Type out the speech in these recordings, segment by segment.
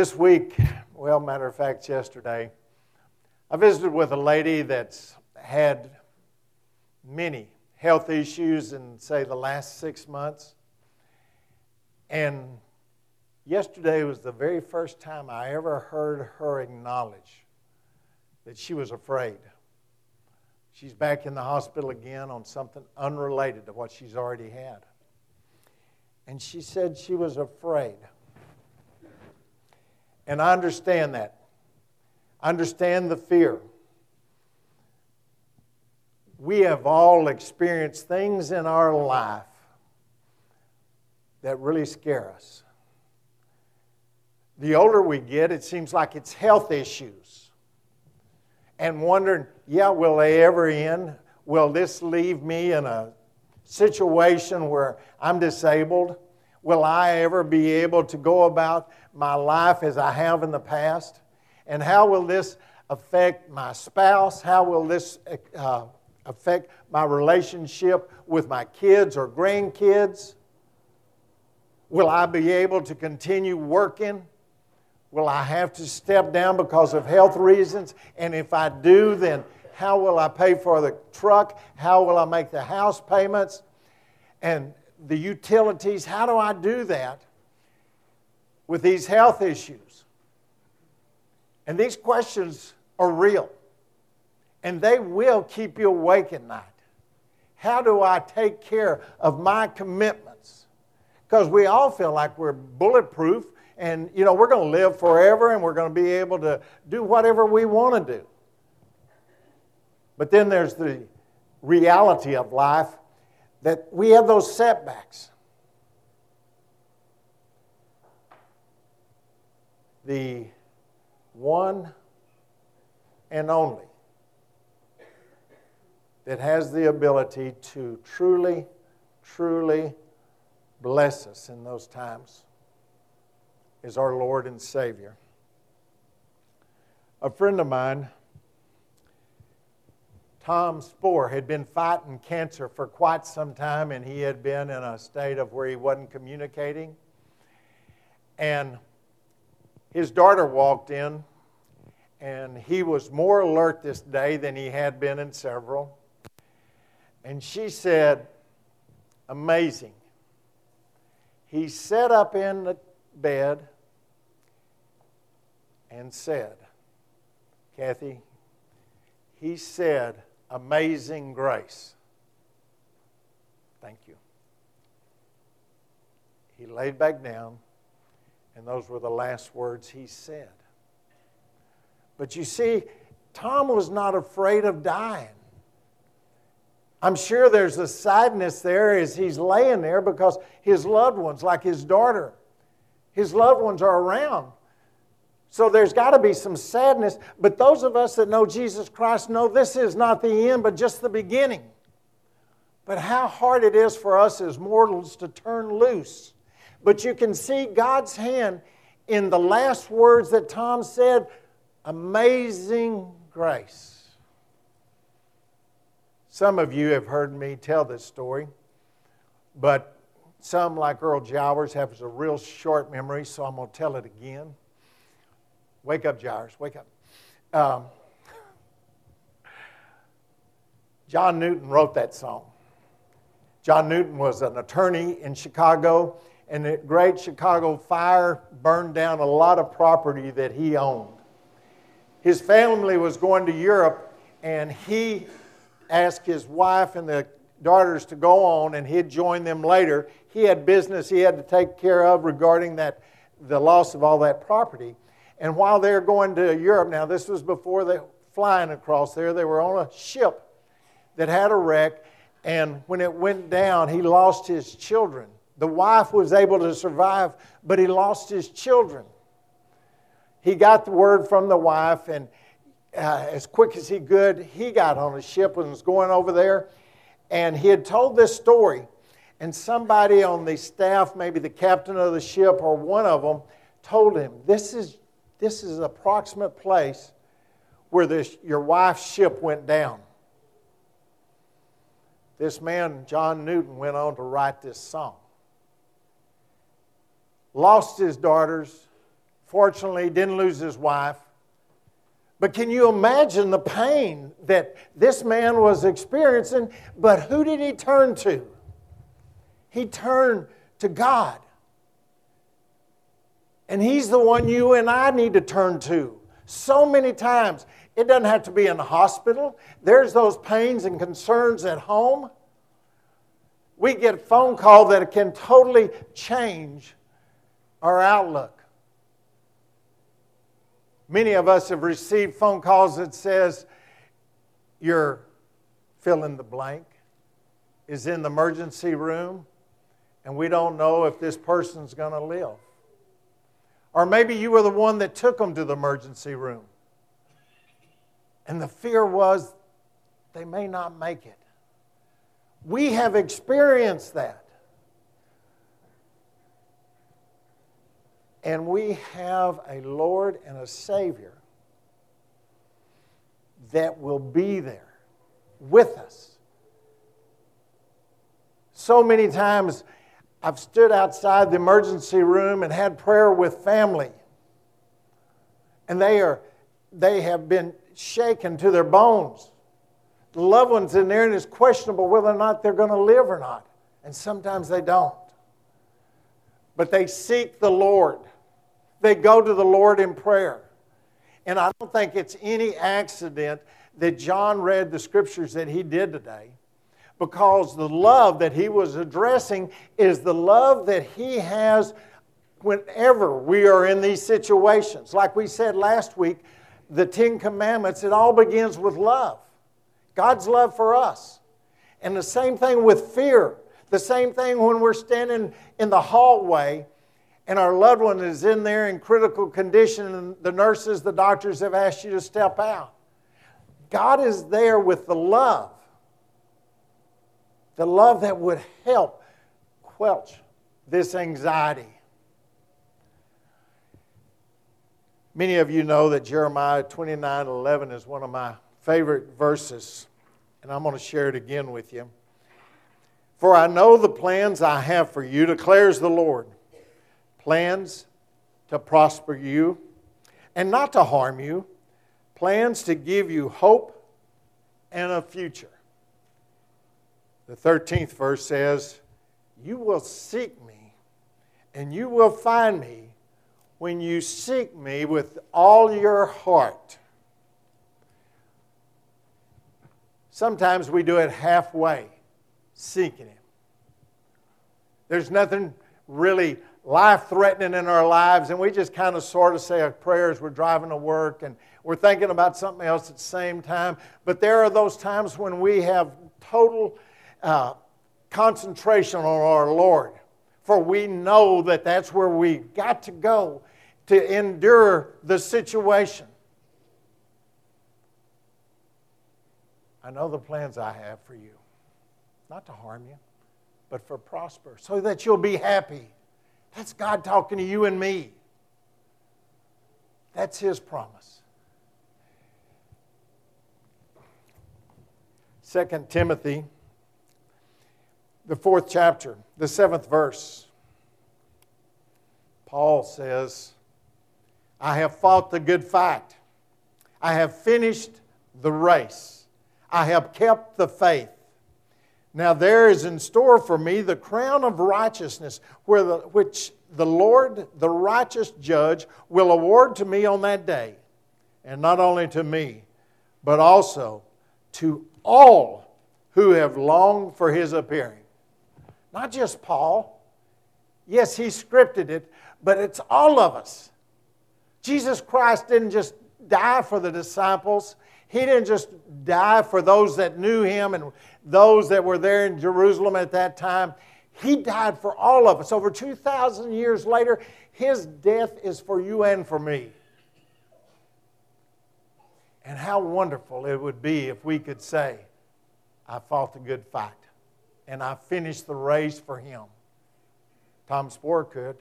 This week, well, matter of fact, yesterday, I visited with a lady that's had many health issues in, say, the last six months. And yesterday was the very first time I ever heard her acknowledge that she was afraid. She's back in the hospital again on something unrelated to what she's already had. And she said she was afraid. And I understand that. I understand the fear. We have all experienced things in our life that really scare us. The older we get, it seems like it's health issues. And wondering, yeah, will they ever end? Will this leave me in a situation where I'm disabled? Will I ever be able to go about my life as I have in the past? And how will this affect my spouse? How will this uh, affect my relationship with my kids or grandkids? Will I be able to continue working? Will I have to step down because of health reasons? And if I do, then how will I pay for the truck? How will I make the house payments? And the utilities, how do I do that with these health issues? And these questions are real, and they will keep you awake at night. How do I take care of my commitments? Because we all feel like we're bulletproof and you know we're going to live forever and we're going to be able to do whatever we want to do. But then there's the reality of life that we have those setbacks. The one and only that has the ability to truly, truly bless us in those times is our Lord and Savior. A friend of mine Tom Spoor had been fighting cancer for quite some time, and he had been in a state of where he wasn't communicating. And his daughter walked in, and he was more alert this day than he had been in several. And she said, Amazing. He sat up in the bed and said, Kathy, he said, amazing grace. Thank you. He laid back down, and those were the last words he said. But you see, Tom was not afraid of dying. I'm sure there's a sadness there as he's laying there because his loved ones, like his daughter, his loved ones are around. So there's got to be some sadness. But those of us that know Jesus Christ know this is not the end, but just the beginning. But how hard it is for us as mortals to turn loose. But you can see God's hand in the last words that Tom said amazing grace. Some of you have heard me tell this story, but some, like Earl Jowers, have a real short memory, so I'm going to tell it again. Wake up, Jairus, wake up. Um, John Newton wrote that song. John Newton was an attorney in Chicago, and the great Chicago fire burned down a lot of property that he owned. His family was going to Europe, and he asked his wife and the daughters to go on, and he'd join them later. He had business he had to take care of regarding that, the loss of all that property. And while they were going to Europe, now this was before they flying across there, they were on a ship that had a wreck. And when it went down, he lost his children. The wife was able to survive, but he lost his children. He got the word from the wife, and uh, as quick as he could, he got on a ship and was going over there. And he had told this story, and somebody on the staff, maybe the captain of the ship or one of them, told him, This is this is an approximate place where this, your wife's ship went down. This man, John Newton, went on to write this song. Lost his daughters, Fortunately, didn't lose his wife. But can you imagine the pain that this man was experiencing? But who did he turn to? He turned to God. And He's the one you and I need to turn to. So many times. It doesn't have to be in the hospital, there's those pains and concerns at home. We get a phone call that can totally change our outlook. Many of us have received phone calls that says your fill in the blank is in the emergency room and we don't know if this person's going to live. Or maybe you were the one that took them to the emergency room. And the fear was they may not make it. We have experienced that. And we have a Lord and a Savior that will be there with us. So many times I've stood outside the emergency room and had prayer with family. And they are they have been shaken to their bones. The loved ones in there, and it's questionable whether or not they're going to live or not. And sometimes they don't. But they seek the Lord. They go to the Lord in prayer. And I don't think it's any accident that John read the scriptures that he did today because the love that he was addressing is the love that he has whenever we are in these situations. Like we said last week, the Ten Commandments, it all begins with love. God's love for us. And the same thing with fear. The same thing when we're standing in the hallway and our loved one is in there in critical condition and the nurses, the doctors have asked you to step out. God is there with the love the love that would help quelch this anxiety. Many of you know that Jeremiah 29 11 is one of my favorite verses, and I'm going to share it again with you. For I know the plans I have for you, declares the Lord plans to prosper you and not to harm you, plans to give you hope and a future. The 13th verse says, You will seek me, and you will find me when you seek me with all your heart. Sometimes we do it halfway, seeking Him. There's nothing really life threatening in our lives, and we just kind of sort of say a prayer as we're driving to work and we're thinking about something else at the same time. But there are those times when we have total uh, concentration on our Lord. For we know that that's where we got to go to endure the situation. I know the plans I have for you, not to harm you, but for prosper, so that you'll be happy. That's God talking to you and me. That's His promise. 2 Timothy the fourth chapter, the seventh verse. Paul says, I have fought the good fight. I have finished the race. I have kept the faith. Now there is in store for me the crown of righteousness, the, which the Lord, the righteous judge, will award to me on that day. And not only to me, but also to all who have longed for his appearing. Not just Paul. Yes, he scripted it, but it's all of us. Jesus Christ didn't just die for the disciples, he didn't just die for those that knew him and those that were there in Jerusalem at that time. He died for all of us. Over 2,000 years later, his death is for you and for me. And how wonderful it would be if we could say, I fought the good fight and I finished the race for him. Tom Spohr could.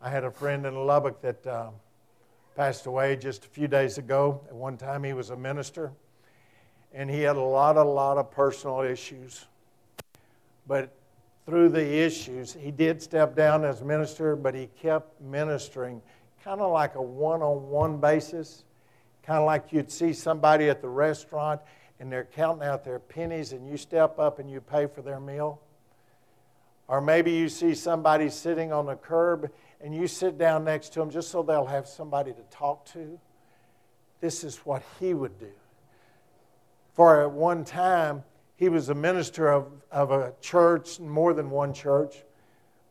I had a friend in Lubbock that uh, passed away just a few days ago. At one time, he was a minister, and he had a lot, a lot of personal issues. But through the issues. He did step down as minister, but he kept ministering kind of like a one on one basis, kind of like you'd see somebody at the restaurant and they're counting out their pennies and you step up and you pay for their meal. Or maybe you see somebody sitting on the curb and you sit down next to them just so they'll have somebody to talk to. This is what he would do. For at one time, he was a minister of, of a church, more than one church,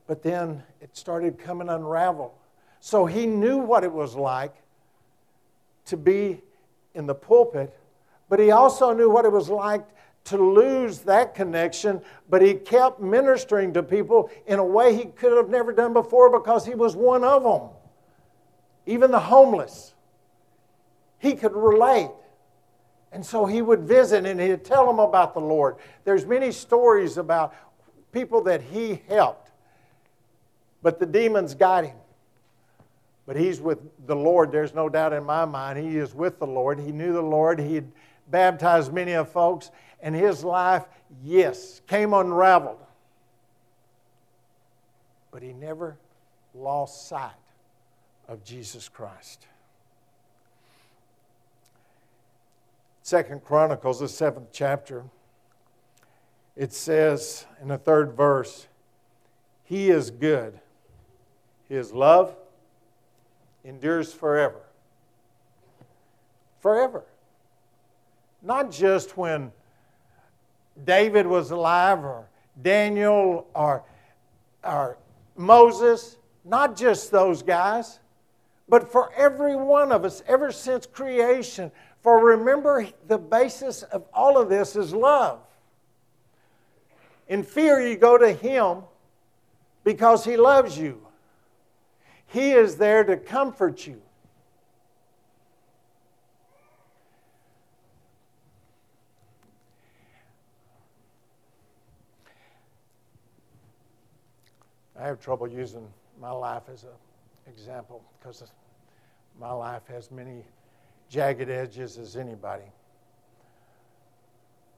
but then it started coming unraveled. So he knew what it was like to be in the pulpit, but he also knew what it was like to lose that connection, but he kept ministering to people in a way he could have never done before because he was one of them. Even the homeless, he could relate. And so he would visit and he'd tell them about the Lord. There's many stories about people that he helped, but the demons got him. But he's with the Lord, there's no doubt in my mind. He is with the Lord. He knew the Lord. He'd baptized many of folks, and his life, yes, came unraveled. But he never lost sight of Jesus Christ. Second Chronicles, the seventh chapter, it says in the third verse, He is good. His love endures forever. Forever. Not just when David was alive or Daniel or, or Moses, not just those guys, but for every one of us ever since creation. For remember, the basis of all of this is love. In fear, you go to Him because He loves you. He is there to comfort you. I have trouble using my life as an example because my life has many jagged edges as anybody.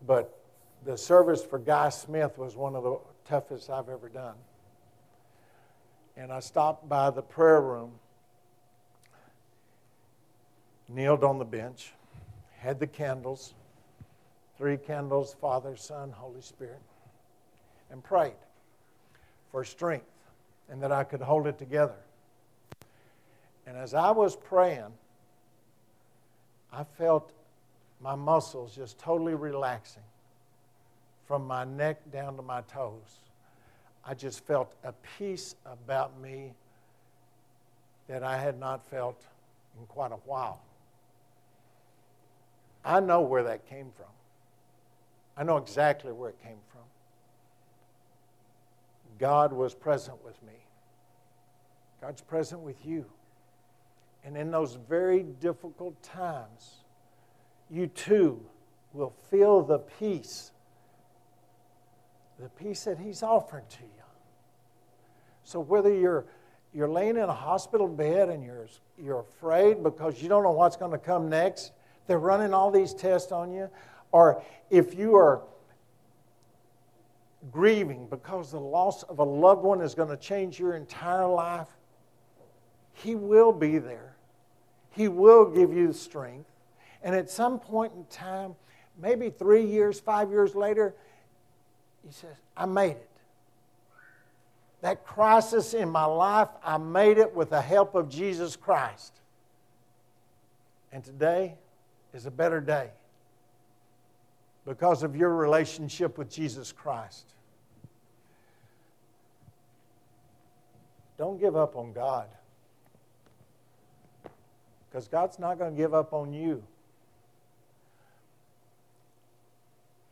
But the service for Guy Smith was one of the toughest I've ever done. And I stopped by the prayer room, kneeled on the bench, had the candles, three candles Father, Son, Holy Spirit, and prayed for strength and that I could hold it together. And as I was praying, I felt my muscles just totally relaxing from my neck down to my toes. I just felt a peace about me that I had not felt in quite a while. I know where that came from. I know exactly where it came from. God was present with me. God's present with you. And in those very difficult times, you too will feel the peace, the peace that He's offering to you. So whether you're you're laying in a hospital bed and you're, you're afraid because you don't know what's going to come next, they're running all these tests on you, or if you are grieving because the loss of a loved one is going to change your entire life, He will be there. He will give you strength. And at some point in time, maybe three years, five years later, He says, I made it. That crisis in my life, I made it with the help of Jesus Christ. And today is a better day because of your relationship with Jesus Christ. Don't give up on God. Because God's not going to give up on you.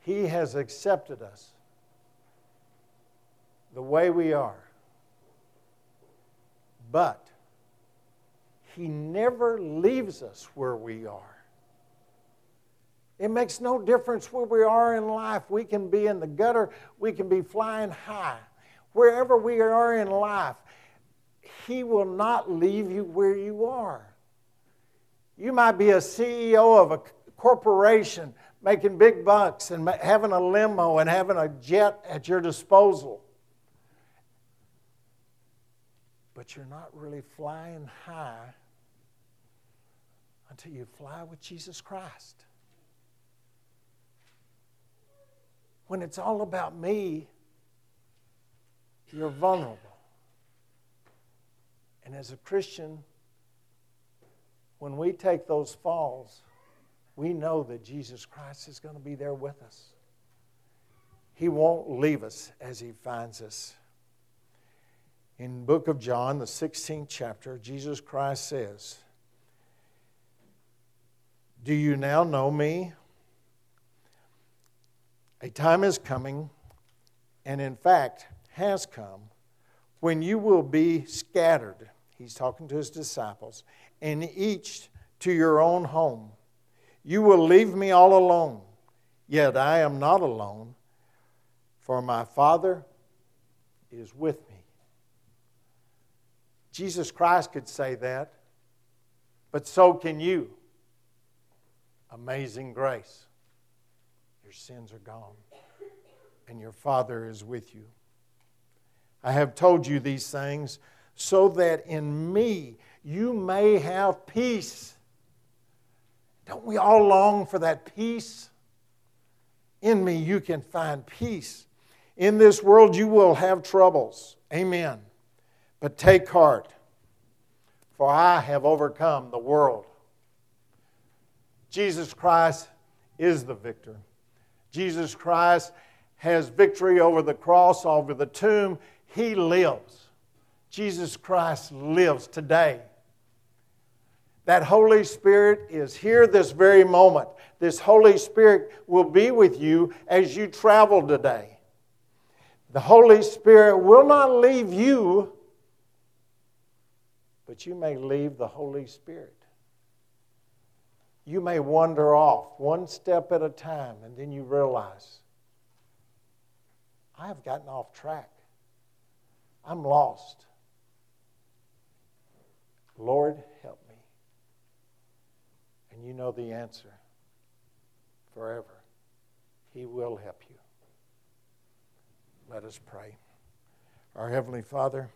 He has accepted us the way we are. But He never leaves us where we are. It makes no difference where we are in life. We can be in the gutter, we can be flying high. Wherever we are in life, He will not leave you where you are. You might be a CEO of a corporation making big bucks and having a limo and having a jet at your disposal. but you're not really flying high until you fly with Jesus Christ. When it's all about me, you're vulnerable. And as a Christian, when we take those falls, we know that Jesus Christ is going to be there with us. He won't leave us as he finds us. In book of John, the 16th chapter, Jesus Christ says, Do you now know me? A time is coming, and in fact has come, when you will be scattered. He's talking to his disciples, and each to your own home. You will leave me all alone, yet I am not alone, for my Father is with me. Jesus Christ could say that, but so can you. Amazing grace. Your sins are gone, and your Father is with you. I have told you these things so that in me you may have peace. Don't we all long for that peace? In me you can find peace. In this world you will have troubles. Amen. But take heart, for I have overcome the world. Jesus Christ is the victor. Jesus Christ has victory over the cross, over the tomb. He lives. Jesus Christ lives today. That Holy Spirit is here this very moment. This Holy Spirit will be with you as you travel today. The Holy Spirit will not leave you, but you may leave the Holy Spirit you may wander off one step at a time and then you realize, I have gotten off track. I'm lost. Lord, help me. And you know the answer forever. He will help you. Let us pray. Our Heavenly Father,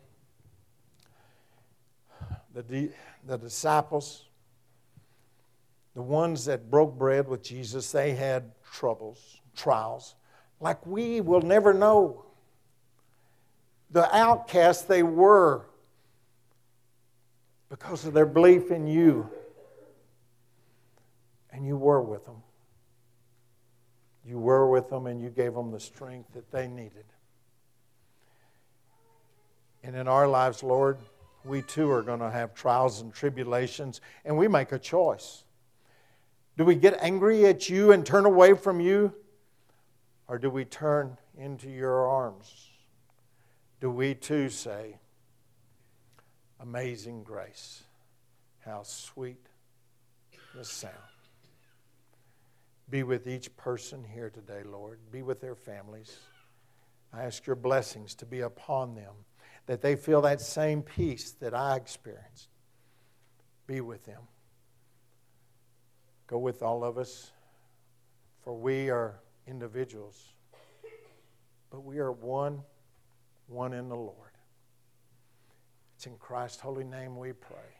the, the disciples, the ones that broke bread with Jesus, they had troubles, trials, like we will never know. The outcasts they were because of their belief in you. And you were with them. You were with them and you gave them the strength that they needed. And in our lives, Lord, we too are going to have trials and tribulations, and we make a choice. Do we get angry at you and turn away from you? Or do we turn into your arms? Do we too say, Amazing grace, how sweet the sound? Be with each person here today, Lord. Be with their families. I ask your blessings to be upon them, that they feel that same peace that I experienced. Be with them. Go with all of us, for we are individuals, but we are one, one in the Lord. It's in Christ's holy name we pray.